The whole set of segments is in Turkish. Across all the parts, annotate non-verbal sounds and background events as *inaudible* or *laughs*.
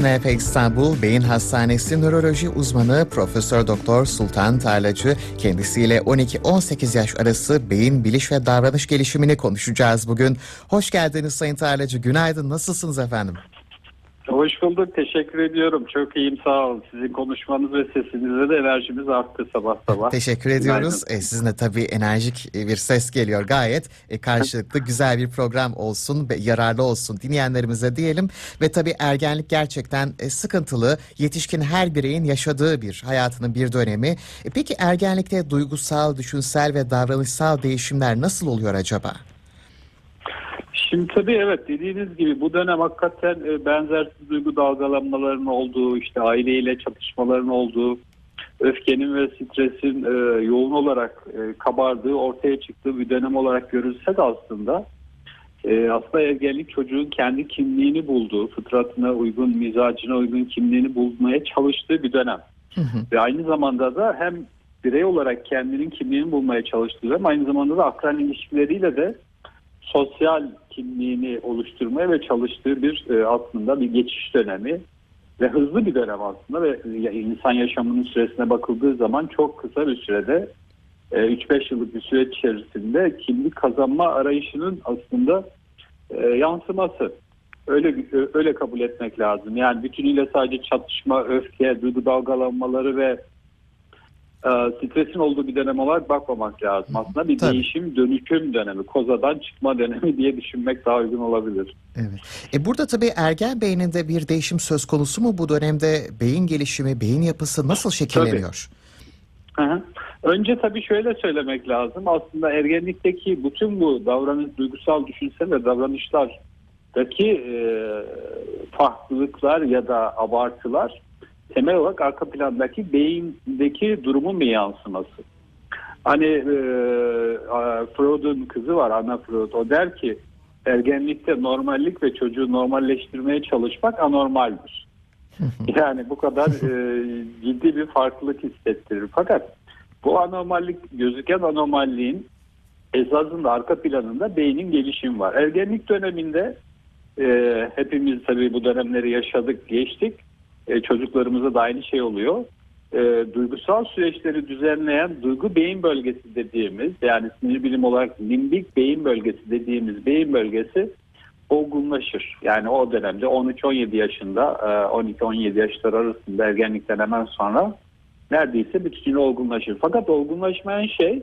NF İstanbul Beyin Hastanesi Nöroloji uzmanı Profesör Doktor Sultan Tarlacı kendisiyle 12-18 yaş arası beyin biliş ve davranış gelişimini konuşacağız bugün. Hoş geldiniz Sayın Tarlacı. Günaydın. Nasılsınız efendim? Hoş bulduk. Teşekkür ediyorum. Çok iyiyim. Sağ olun. Sizin konuşmanız ve sesinizle de enerjimiz arttı sabah sabah. Teşekkür ediyoruz. E, sizin de tabii enerjik bir ses geliyor gayet. E, karşılıklı *laughs* güzel bir program olsun ve yararlı olsun dinleyenlerimize diyelim. Ve tabii ergenlik gerçekten e, sıkıntılı. Yetişkin her bireyin yaşadığı bir hayatının bir dönemi. E, peki ergenlikte duygusal, düşünsel ve davranışsal değişimler nasıl oluyor acaba? Şimdi tabii evet dediğiniz gibi bu dönem hakikaten e, benzersiz duygu dalgalanmalarının olduğu, işte aileyle çatışmaların olduğu, öfkenin ve stresin e, yoğun olarak e, kabardığı, ortaya çıktığı bir dönem olarak görülse de aslında aslında ergenlik çocuğun kendi kimliğini bulduğu, fıtratına uygun, mizacına uygun kimliğini bulmaya çalıştığı bir dönem. Hı hı. Ve aynı zamanda da hem birey olarak kendinin kimliğini bulmaya çalıştığı hem aynı zamanda da akran ilişkileriyle de sosyal kimliğini oluşturmaya ve çalıştığı bir e, aslında bir geçiş dönemi ve hızlı bir dönem aslında ve insan yaşamının süresine bakıldığı zaman çok kısa bir sürede e, 3-5 yıllık bir süreç içerisinde kimlik kazanma arayışının aslında e, yansıması. Öyle öyle kabul etmek lazım. Yani bütünüyle sadece çatışma, öfke, duygu dalgalanmaları ve e, stresin olduğu bir dönem olarak bakmamak lazım. Aslında bir Tabii. değişim, dönüşüm dönemi, kozadan çıkma dönemi diye düşünmek daha uygun olabilir. Evet. E burada tabii ergen beyninde bir değişim söz konusu mu? Bu dönemde beyin gelişimi, beyin yapısı nasıl şekilleniyor? Hı hı. Önce tabii şöyle söylemek lazım. Aslında ergenlikteki bütün bu davranış, duygusal, düşünsel ve davranışlardaki e, farklılıklar ya da abartılar temel olarak arka plandaki beyindeki durumun bir yansıması. Hani e, Freud'un kızı var Anna Freud. O der ki ergenlikte normallik ve çocuğu normalleştirmeye çalışmak anormaldir. *laughs* Yani bu kadar e, ciddi bir farklılık hissettirir. Fakat bu anormallik gözüken anormalliğin esasında arka planında beynin gelişimi var. Ergenlik döneminde e, hepimiz tabii bu dönemleri yaşadık, geçtik. E, çocuklarımıza da aynı şey oluyor. E, duygusal süreçleri düzenleyen duygu beyin bölgesi dediğimiz yani sinir bilim olarak limbik beyin bölgesi dediğimiz beyin bölgesi olgunlaşır. Yani o dönemde 13-17 yaşında e, 12-17 yaşlar arasında ergenlikten hemen sonra neredeyse bütünüyle olgunlaşır. Fakat olgunlaşmayan şey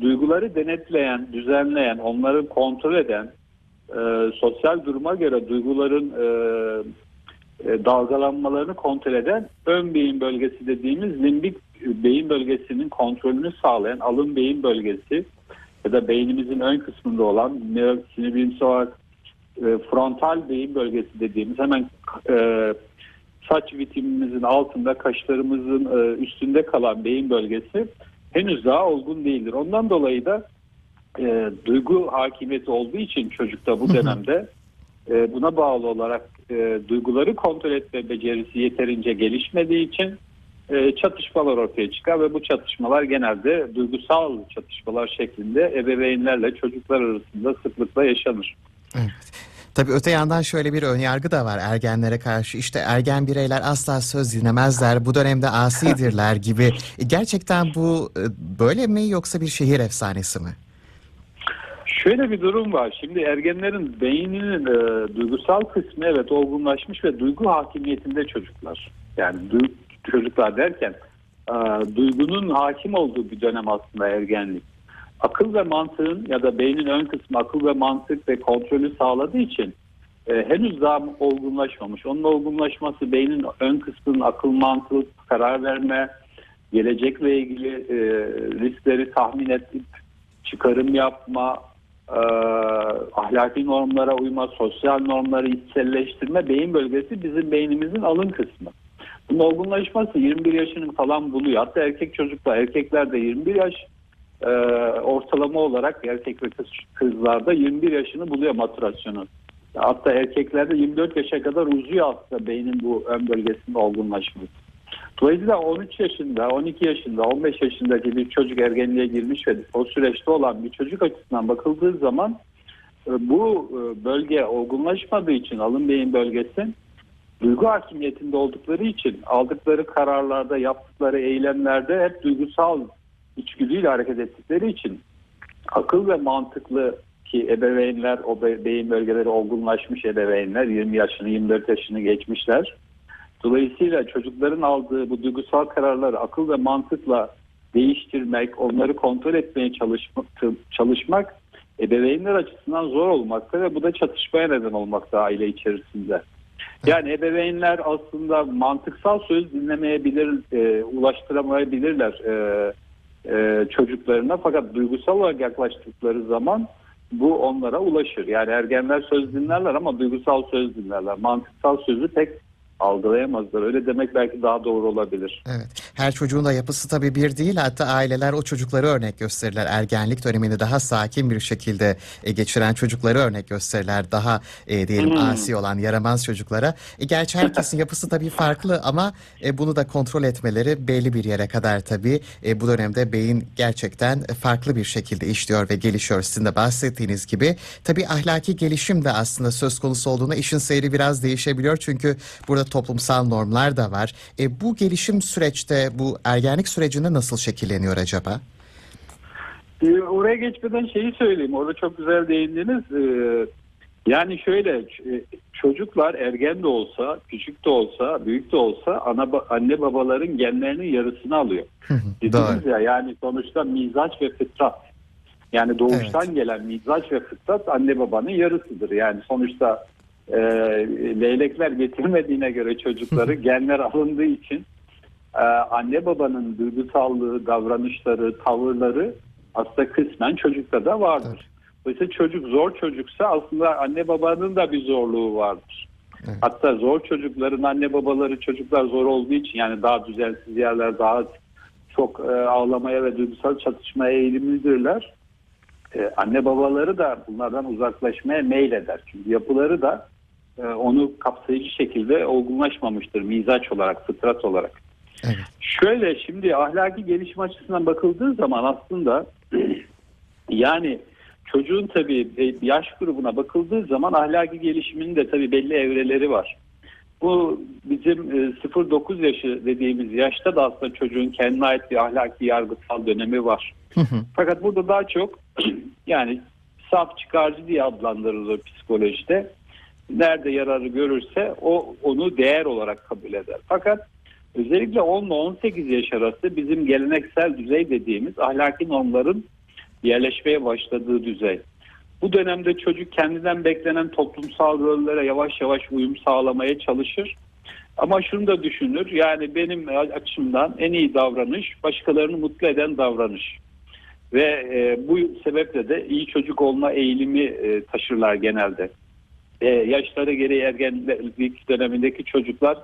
duyguları denetleyen, düzenleyen, onları kontrol eden, e, sosyal duruma göre duyguların e, e, dalgalanmalarını kontrol eden ön beyin bölgesi dediğimiz limbik beyin bölgesinin kontrolünü sağlayan alın beyin bölgesi ya da beynimizin ön kısmında olan sinir olarak e, frontal beyin bölgesi dediğimiz hemen e, saç vitimimizin altında kaşlarımızın e, üstünde kalan beyin bölgesi henüz daha olgun değildir. Ondan dolayı da e, duygu hakimiyeti olduğu için çocukta bu dönemde e, buna bağlı olarak e, duyguları kontrol etme becerisi yeterince gelişmediği için e, çatışmalar ortaya çıkar ve bu çatışmalar genelde duygusal çatışmalar şeklinde ebeveynlerle çocuklar arasında sıklıkla yaşanır. Evet. Tabii öte yandan şöyle bir önyargı da var ergenlere karşı. İşte ergen bireyler asla söz dinlemezler, bu dönemde asidirler gibi. *laughs* Gerçekten bu e, böyle mi yoksa bir şehir efsanesi mi? Şöyle bir durum var. Şimdi ergenlerin beyninin e, duygusal kısmı evet olgunlaşmış ve duygu hakimiyetinde çocuklar. Yani du- çocuklar derken e, duygunun hakim olduğu bir dönem aslında ergenlik. Akıl ve mantığın ya da beynin ön kısmı akıl ve mantık ve kontrolü sağladığı için e, henüz daha olgunlaşmamış. Onun olgunlaşması beynin ön kısmının akıl mantığı karar verme, gelecekle ilgili e, riskleri tahmin edip çıkarım yapma, e, ahlaki normlara uyma, sosyal normları içselleştirme beyin bölgesi bizim beynimizin alın kısmı. Bunun olgunlaşması 21 yaşını falan buluyor. Hatta erkek çocuklar, erkeklerde 21 yaş e, ortalama olarak erkek ve kız, kızlarda 21 yaşını buluyor maturasyonu. Hatta erkeklerde 24 yaşa kadar uzuyor aslında beynin bu ön bölgesinde olgunlaşması. Dolayısıyla 13 yaşında, 12 yaşında, 15 yaşındaki bir çocuk ergenliğe girmiş ve o süreçte olan bir çocuk açısından bakıldığı zaman e, bu e, bölge olgunlaşmadığı için alın beyin bölgesi duygu hakimiyetinde oldukları için aldıkları kararlarda, yaptıkları eylemlerde hep duygusal içgüdüyle hareket ettikleri için akıl ve mantıklı ki ebeveynler, o beyin bölgeleri olgunlaşmış ebeveynler 20 yaşını 24 yaşını geçmişler. Dolayısıyla çocukların aldığı bu duygusal kararları akıl ve mantıkla değiştirmek, onları kontrol etmeye çalışmak, çalışmak ebeveynler açısından zor olmakta ve bu da çatışmaya neden olmakta aile içerisinde. Yani ebeveynler aslında mantıksal söz dinlemeyebilir, e, ulaştıramayabilirler e, e, çocuklarına fakat duygusal olarak yaklaştıkları zaman bu onlara ulaşır. Yani ergenler söz dinlerler ama duygusal söz dinlerler. Mantıksal sözü pek algılayamazlar. Öyle demek belki daha doğru olabilir. Evet. Her çocuğun da yapısı tabii bir değil. Hatta aileler o çocukları örnek gösterirler. Ergenlik dönemini daha sakin bir şekilde e, geçiren çocukları örnek gösterirler. Daha e, diyelim hmm. asi olan yaramaz çocuklara. E, gerçi herkesin yapısı tabii farklı ama e, bunu da kontrol etmeleri belli bir yere kadar tabii. E, bu dönemde beyin gerçekten farklı bir şekilde işliyor ve gelişiyor. Sizin de bahsettiğiniz gibi. Tabii ahlaki gelişim de aslında söz konusu olduğunda işin seyri biraz değişebiliyor. Çünkü burada toplumsal normlar da var. E, bu gelişim süreçte bu ergenlik sürecinde nasıl şekilleniyor acaba? E, oraya geçmeden şeyi söyleyeyim. Orada çok güzel değindiniz. E, yani şöyle çocuklar ergen de olsa, küçük de olsa, büyük de olsa ana anne babaların genlerinin yarısını alıyor. Dediniz ya yani sonuçta mizaç ve fıtrat. Yani doğuştan evet. gelen mizaç ve fıtrat anne babanın yarısıdır. Yani sonuçta e, leylekler getirmediğine göre çocukları *laughs* genler alındığı için e, anne babanın duygusallığı, davranışları, tavırları aslında kısmen çocukta da vardır. Dolayısıyla çocuk zor çocuksa aslında anne babanın da bir zorluğu vardır. Evet. Hatta zor çocukların anne babaları çocuklar zor olduğu için yani daha düzensiz yerler daha çok e, ağlamaya ve duygusal çatışmaya eğilimlidirler. E, anne babaları da bunlardan uzaklaşmaya meyleder. Çünkü yapıları da onu kapsayıcı şekilde olgunlaşmamıştır mizaç olarak, fıtrat olarak. Evet. Şöyle şimdi ahlaki gelişim açısından bakıldığı zaman aslında *clears throat* yani çocuğun tabii e, yaş grubuna bakıldığı zaman ahlaki gelişiminin de tabii belli evreleri var. Bu bizim 0-9 yaşı dediğimiz yaşta da aslında çocuğun kendine ait bir ahlaki yargısal dönemi var. Fakat burada daha çok *clears throat* yani saf çıkarcı diye adlandırılır psikolojide nerede yararı görürse o onu değer olarak kabul eder. Fakat özellikle 10 ile 18 yaş arası bizim geleneksel düzey dediğimiz ahlaki normların yerleşmeye başladığı düzey. Bu dönemde çocuk kendinden beklenen toplumsal rollere yavaş yavaş uyum sağlamaya çalışır. Ama şunu da düşünür yani benim açımdan en iyi davranış başkalarını mutlu eden davranış. Ve e, bu sebeple de iyi çocuk olma eğilimi e, taşırlar genelde e, yaşları gereği ergenlik dönemindeki çocuklar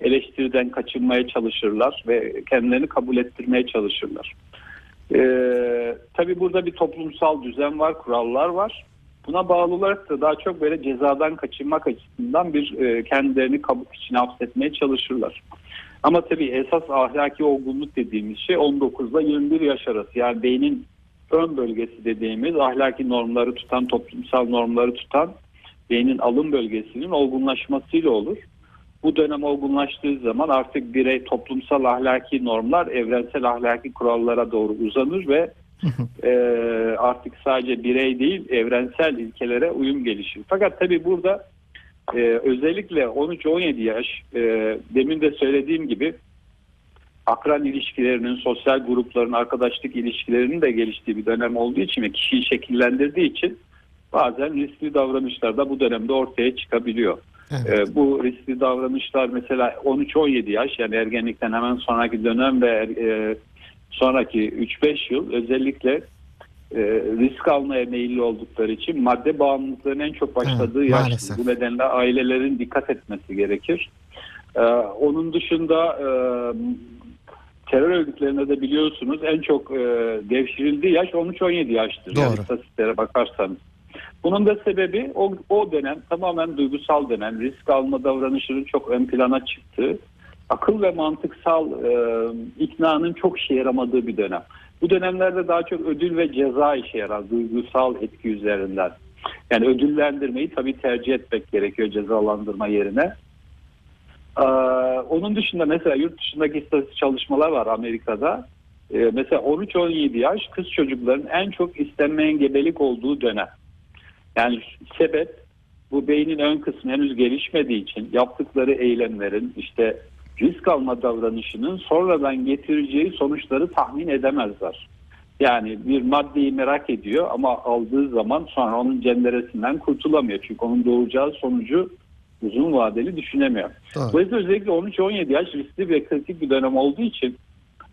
eleştiriden kaçınmaya çalışırlar ve kendilerini kabul ettirmeye çalışırlar. E, tabii burada bir toplumsal düzen var, kurallar var. Buna bağlı olarak da daha çok böyle cezadan kaçınmak açısından bir e, kendilerini kabuk içine hapsetmeye çalışırlar. Ama tabii esas ahlaki olgunluk dediğimiz şey 19 ile 21 yaş arası. Yani beynin ön bölgesi dediğimiz ahlaki normları tutan, toplumsal normları tutan beynin alım bölgesinin olgunlaşmasıyla olur. Bu dönem olgunlaştığı zaman artık birey toplumsal ahlaki normlar, evrensel ahlaki kurallara doğru uzanır ve e, artık sadece birey değil evrensel ilkelere uyum gelişir. Fakat tabii burada e, özellikle 13-17 yaş e, demin de söylediğim gibi akran ilişkilerinin, sosyal grupların, arkadaşlık ilişkilerinin de geliştiği bir dönem olduğu için ve kişiyi şekillendirdiği için bazen riskli davranışlar da bu dönemde ortaya çıkabiliyor. Evet. E, bu riskli davranışlar mesela 13-17 yaş yani ergenlikten hemen sonraki dönem ve e, sonraki 3-5 yıl özellikle e, risk almaya meyilli oldukları için madde bağımlılıklarının en çok başladığı evet, yaş. Maalesef. Bu nedenle ailelerin dikkat etmesi gerekir. E, onun dışında e, terör örgütlerinde de biliyorsunuz en çok e, devşirildiği yaş 13-17 yaştır. Doğru. Yani istatistiklere bakarsanız. Bunun da sebebi o, o dönem tamamen duygusal dönem. Risk alma davranışının çok ön plana çıktığı, akıl ve mantıksal e, iknanın çok işe yaramadığı bir dönem. Bu dönemlerde daha çok ödül ve ceza işe yarar duygusal etki üzerinden. Yani ödüllendirmeyi tabii tercih etmek gerekiyor cezalandırma yerine. Ee, onun dışında mesela yurt dışındaki istatistik çalışmalar var Amerika'da. Ee, mesela 13-17 yaş kız çocukların en çok istenmeyen gebelik olduğu dönem. Yani sebep bu beynin ön kısmı henüz gelişmediği için yaptıkları eylemlerin işte risk alma davranışının sonradan getireceği sonuçları tahmin edemezler. Yani bir maddeyi merak ediyor ama aldığı zaman sonra onun cenderesinden kurtulamıyor. Çünkü onun doğacağı sonucu uzun vadeli düşünemiyor. Doğru. Dolayısıyla özellikle 13-17 yaş riskli ve kritik bir dönem olduğu için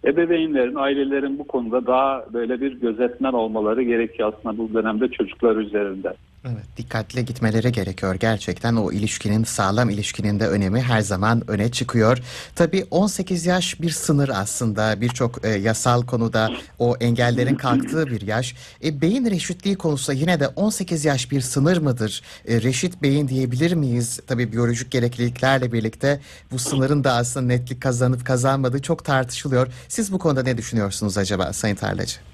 ebeveynlerin, ailelerin bu konuda daha böyle bir gözetmen olmaları gerekiyor aslında bu dönemde çocuklar üzerinde. Evet, dikkatli gitmeleri gerekiyor. Gerçekten o ilişkinin, sağlam ilişkinin de önemi her zaman öne çıkıyor. Tabii 18 yaş bir sınır aslında. Birçok e, yasal konuda o engellerin kalktığı bir yaş. E, beyin reşitliği konusunda yine de 18 yaş bir sınır mıdır? E, reşit beyin diyebilir miyiz? Tabii biyolojik gerekliliklerle birlikte bu sınırın da aslında netlik kazanıp kazanmadığı çok tartışılıyor. Siz bu konuda ne düşünüyorsunuz acaba Sayın Tarlacı?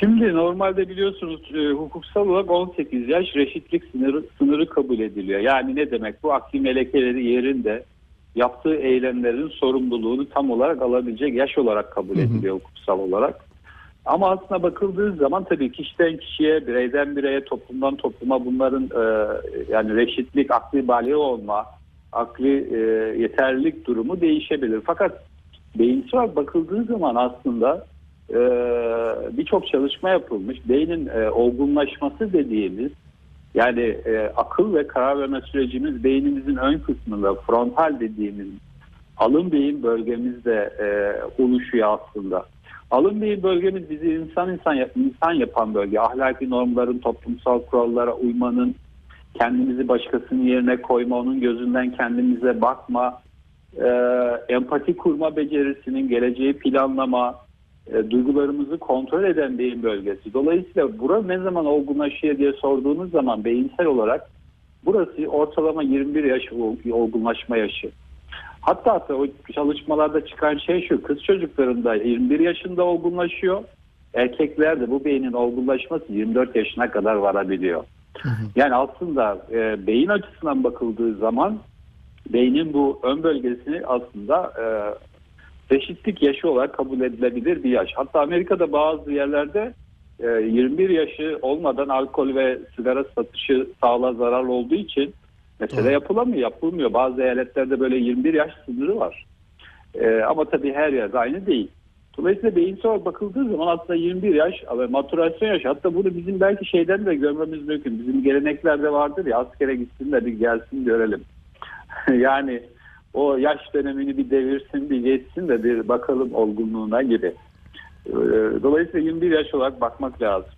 Şimdi normalde biliyorsunuz e, hukuksal olarak 18 yaş reşitlik sınırı, sınırı kabul ediliyor. Yani ne demek bu akli melekeleri yerinde yaptığı eylemlerin sorumluluğunu tam olarak alabilecek yaş olarak kabul ediliyor hukuksal olarak. Ama aslına bakıldığı zaman tabii kişiden kişiye, bireyden bireye, toplumdan topluma bunların e, yani reşitlik, akli bali olma, akli e, yeterlilik durumu değişebilir. Fakat beyinsel bakıldığı zaman aslında e, birçok çalışma yapılmış. Beynin e, olgunlaşması dediğimiz yani e, akıl ve karar verme sürecimiz beynimizin ön kısmında frontal dediğimiz alın beyin bölgemizde e, oluşuyor aslında. Alın beyin bölgemiz bizi insan insan insan yapan bölge. Ahlaki normların, toplumsal kurallara uymanın, kendimizi başkasının yerine koyma, onun gözünden kendimize bakma, e, empati kurma becerisinin, geleceği planlama, e, duygularımızı kontrol eden beyin bölgesi. Dolayısıyla bura ne zaman olgunlaşıyor diye sorduğunuz zaman beyinsel olarak burası ortalama 21 yaş olgunlaşma yaşı. Hatta o çalışmalarda çıkan şey şu kız çocuklarında 21 yaşında olgunlaşıyor. Erkeklerde bu beynin olgunlaşması 24 yaşına kadar varabiliyor. Yani aslında e, beyin açısından bakıldığı zaman beynin bu ön bölgesini aslında e, reşitlik yaşı olarak kabul edilebilir bir yaş. Hatta Amerika'da bazı yerlerde e, 21 yaşı olmadan alkol ve sigara satışı sağlığa zararlı olduğu için mesela Doğru. yapılamıyor, yapılmıyor. Bazı eyaletlerde böyle 21 yaş sınırı var. E, ama tabii her yerde aynı değil. Dolayısıyla beyinsel olarak bakıldığı zaman aslında 21 yaş ve maturasyon yaşı hatta bunu bizim belki şeyden de görmemiz mümkün. Bizim geleneklerde vardır ya askere gitsin de bir gelsin görelim. *laughs* yani o yaş dönemini bir devirsin bir geçsin de bir bakalım olgunluğuna gibi. Ee, Dolayısıyla 21 yaş olarak bakmak lazım.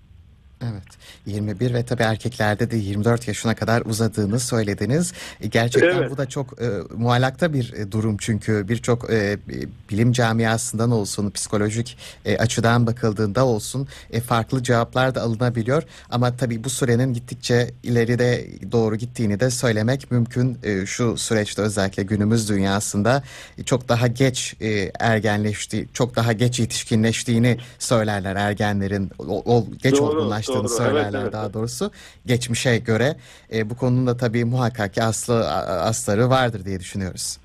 Evet 21 ve tabii erkeklerde de 24 yaşına kadar uzadığını söylediniz. E, Gerçekten Evet. bu da çok e, muallakta bir e, durum çünkü birçok e, bilim camiasından olsun psikolojik e, açıdan bakıldığında olsun e, farklı cevaplar da alınabiliyor. Ama tabii bu sürenin gittikçe ileride doğru gittiğini de söylemek mümkün. E, şu süreçte özellikle günümüz dünyasında e, çok daha geç e, ergenleştiği, çok daha geç yetişkinleştiğini söylerler ergenlerin. O, o geç Doğru, olgunlaştığını doğru. söylerler Evet, evet. daha doğrusu geçmişe göre. E, bu konunun da tabii muhakkak ki aslı asları vardır diye düşünüyoruz.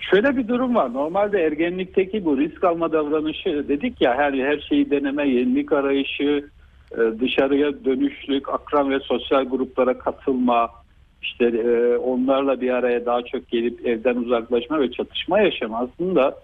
Şöyle bir durum var. Normalde ergenlikteki bu risk alma davranışı dedik ya her her şeyi deneme, yenilik arayışı, e, dışarıya dönüşlük, akran ve sosyal gruplara katılma, işte e, onlarla bir araya daha çok gelip evden uzaklaşma ve çatışma yaşama aslında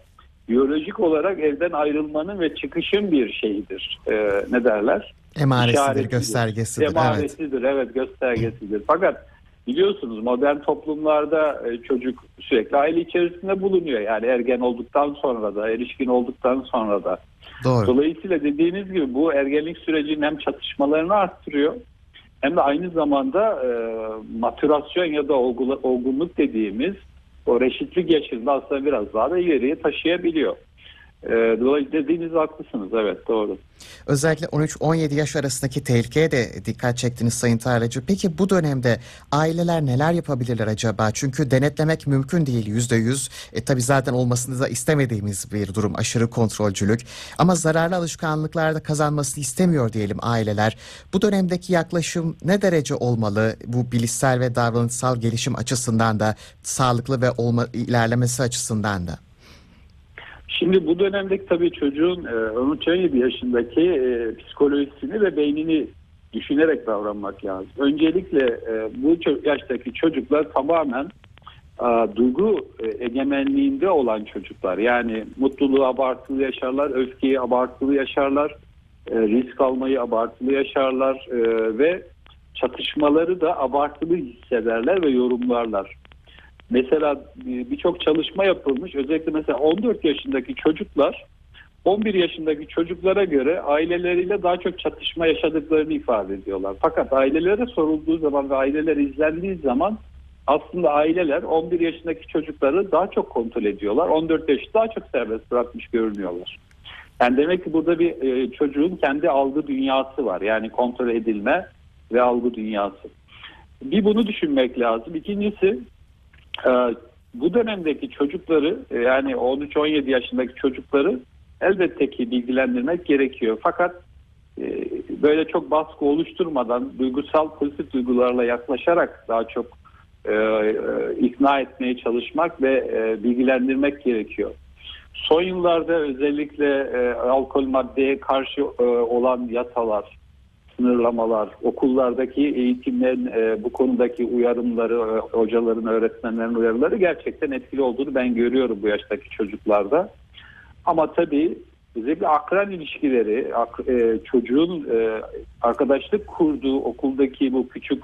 biyolojik olarak evden ayrılmanın ve çıkışın bir şeyidir. E, ne derler? Emaresidir, İşaretidir. göstergesidir. Evet. Emaresidir, evet göstergesidir. Fakat biliyorsunuz modern toplumlarda e, çocuk sürekli aile içerisinde bulunuyor. Yani ergen olduktan sonra da, erişkin olduktan sonra da. Doğru. Dolayısıyla dediğiniz gibi bu ergenlik sürecinin hem çatışmalarını arttırıyor hem de aynı zamanda e, matürasyon ya da olgunluk dediğimiz o reşitlik yaşında aslında biraz daha da ileriye taşıyabiliyor. E, dolayısıyla dediğiniz haklısınız. Evet doğru. Özellikle 13-17 yaş arasındaki tehlikeye de dikkat çektiniz Sayın Tarlacı. Peki bu dönemde aileler neler yapabilirler acaba? Çünkü denetlemek mümkün değil yüzde yüz. E, tabii zaten olmasını da istemediğimiz bir durum aşırı kontrolcülük. Ama zararlı alışkanlıklarda kazanmasını istemiyor diyelim aileler. Bu dönemdeki yaklaşım ne derece olmalı? Bu bilişsel ve davranışsal gelişim açısından da sağlıklı ve olma, ilerlemesi açısından da. Şimdi bu dönemdeki tabii çocuğun 13-17 yaşındaki e, psikolojisini ve beynini düşünerek davranmak lazım. Öncelikle e, bu yaştaki çocuklar tamamen e, duygu egemenliğinde olan çocuklar. Yani mutluluğu abartılı yaşarlar, öfkeyi abartılı yaşarlar, risk almayı abartılı yaşarlar ve çatışmaları da abartılı hissederler ve yorumlarlar. Mesela birçok çalışma yapılmış. Özellikle mesela 14 yaşındaki çocuklar 11 yaşındaki çocuklara göre aileleriyle daha çok çatışma yaşadıklarını ifade ediyorlar. Fakat ailelere sorulduğu zaman ve aileler izlendiği zaman aslında aileler 11 yaşındaki çocukları daha çok kontrol ediyorlar. 14 yaşı daha çok serbest bırakmış görünüyorlar. Yani demek ki burada bir e, çocuğun kendi algı dünyası var. Yani kontrol edilme ve algı dünyası. Bir bunu düşünmek lazım. İkincisi bu dönemdeki çocukları e, yani 13-17 yaşındaki çocukları elbette ki bilgilendirmek gerekiyor. Fakat e, böyle çok baskı oluşturmadan duygusal pozitif duygularla yaklaşarak daha çok e, ikna etmeye çalışmak ve bilgilendirmek gerekiyor. Son yıllarda özellikle alkol maddeye karşı olan yasalar, sınırlamalar, okullardaki eğitimlerin e, bu konudaki uyarımları, e, hocaların, öğretmenlerin uyarıları gerçekten etkili olduğunu ben görüyorum bu yaştaki çocuklarda. Ama tabii özellikle akran ilişkileri, ak, e, çocuğun e, arkadaşlık kurduğu okuldaki bu küçük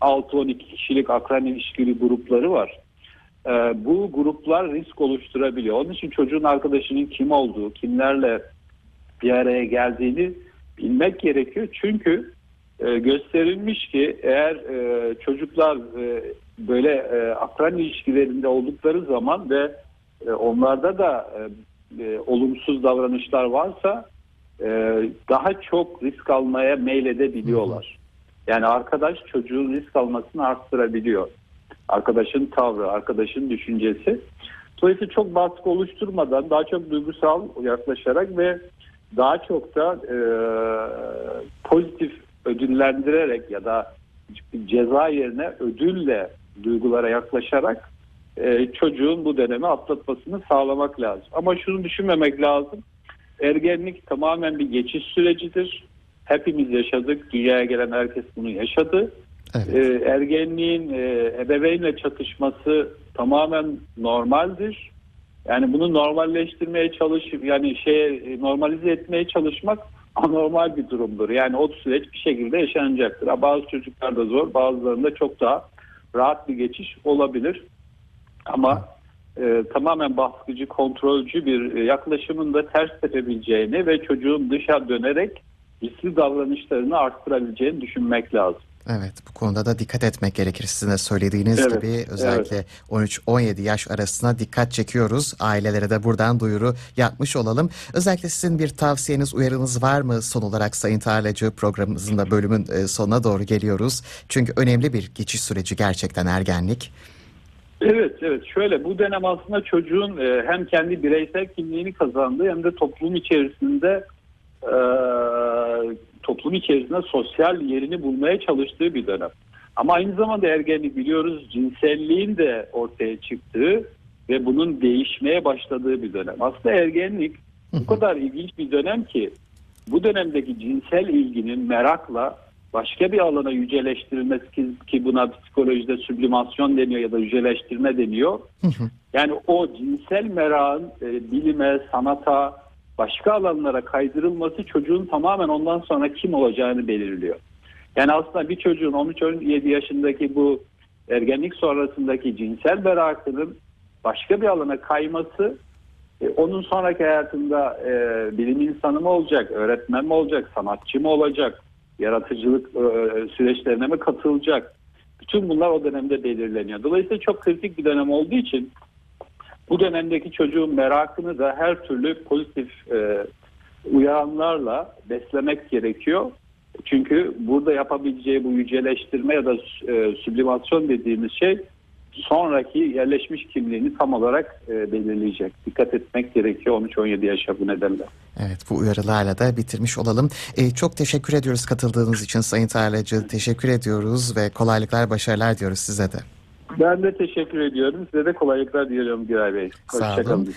6-12 kişilik akran ilişkili grupları var. E, bu gruplar risk oluşturabiliyor. Onun için çocuğun arkadaşının kim olduğu, kimlerle bir araya geldiğini bilmek gerekiyor. Çünkü e, gösterilmiş ki eğer e, çocuklar e, böyle e, akran ilişkilerinde oldukları zaman ve e, onlarda da e, e, olumsuz davranışlar varsa e, daha çok risk almaya meyledebiliyorlar. Yani arkadaş çocuğun risk almasını arttırabiliyor. Arkadaşın tavrı, arkadaşın düşüncesi. Dolayısıyla çok baskı oluşturmadan daha çok duygusal yaklaşarak ve daha çok da e, pozitif ödüllendirerek ya da ceza yerine ödülle duygulara yaklaşarak e, çocuğun bu dönemi atlatmasını sağlamak lazım. Ama şunu düşünmemek lazım. Ergenlik tamamen bir geçiş sürecidir. Hepimiz yaşadık. Dünyaya gelen herkes bunu yaşadı. Evet. E, ergenliğin e, ebeveynle çatışması tamamen normaldir. Yani bunu normalleştirmeye çalışıp yani şey normalize etmeye çalışmak anormal bir durumdur. Yani o süreç bir şekilde yaşanacaktır. Bazı çocuklarda zor, bazılarında çok daha rahat bir geçiş olabilir. Ama e, tamamen baskıcı, kontrolcü bir yaklaşımın da ters tepebileceğini ve çocuğun dışa dönerek riskli davranışlarını arttırabileceğini düşünmek lazım. Evet bu konuda da dikkat etmek gerekir. Sizin de söylediğiniz evet, gibi özellikle evet. 13-17 yaş arasına dikkat çekiyoruz. Ailelere de buradan duyuru yapmış olalım. Özellikle sizin bir tavsiyeniz, uyarınız var mı son olarak Sayın Tarlacı programımızın da bölümün e, sonuna doğru geliyoruz. Çünkü önemli bir geçiş süreci gerçekten ergenlik. Evet, evet. Şöyle bu dönem aslında çocuğun e, hem kendi bireysel kimliğini kazandığı hem de toplum içerisinde e, toplum içerisinde sosyal yerini bulmaya çalıştığı bir dönem. Ama aynı zamanda ergenlik biliyoruz cinselliğin de ortaya çıktığı ve bunun değişmeye başladığı bir dönem. Aslında ergenlik bu kadar ilginç bir dönem ki bu dönemdeki cinsel ilginin merakla başka bir alana yüceleştirilmesi ki, ki buna psikolojide süblimasyon deniyor ya da yüceleştirme deniyor. yani o cinsel merakın e, bilime, sanata, başka alanlara kaydırılması çocuğun tamamen ondan sonra kim olacağını belirliyor. Yani aslında bir çocuğun 13-17 yaşındaki bu ergenlik sonrasındaki cinsel merakının başka bir alana kayması e, onun sonraki hayatında e, bilim insanı mı olacak, öğretmen mi olacak, sanatçı mı olacak, yaratıcılık e, süreçlerine mi katılacak? Bütün bunlar o dönemde belirleniyor. Dolayısıyla çok kritik bir dönem olduğu için Bu dönemdeki çocuğun merakını da her türlü pozitif e, uyaranlarla beslemek gerekiyor. Çünkü burada yapabileceği bu yüceleştirme ya da e, süblimasyon dediğimiz şey sonraki yerleşmiş kimliğini tam olarak e, belirleyecek. Dikkat etmek gerekiyor 13-17 yaşa bu nedenle. Evet bu uyarılarla da bitirmiş olalım. E, çok teşekkür ediyoruz katıldığınız için Sayın Tarlacı. Teşekkür ediyoruz ve kolaylıklar, başarılar diyoruz size de. Ben de teşekkür ediyorum. Size de kolaylıklar diliyorum Güray Bey. Hoşçakalın.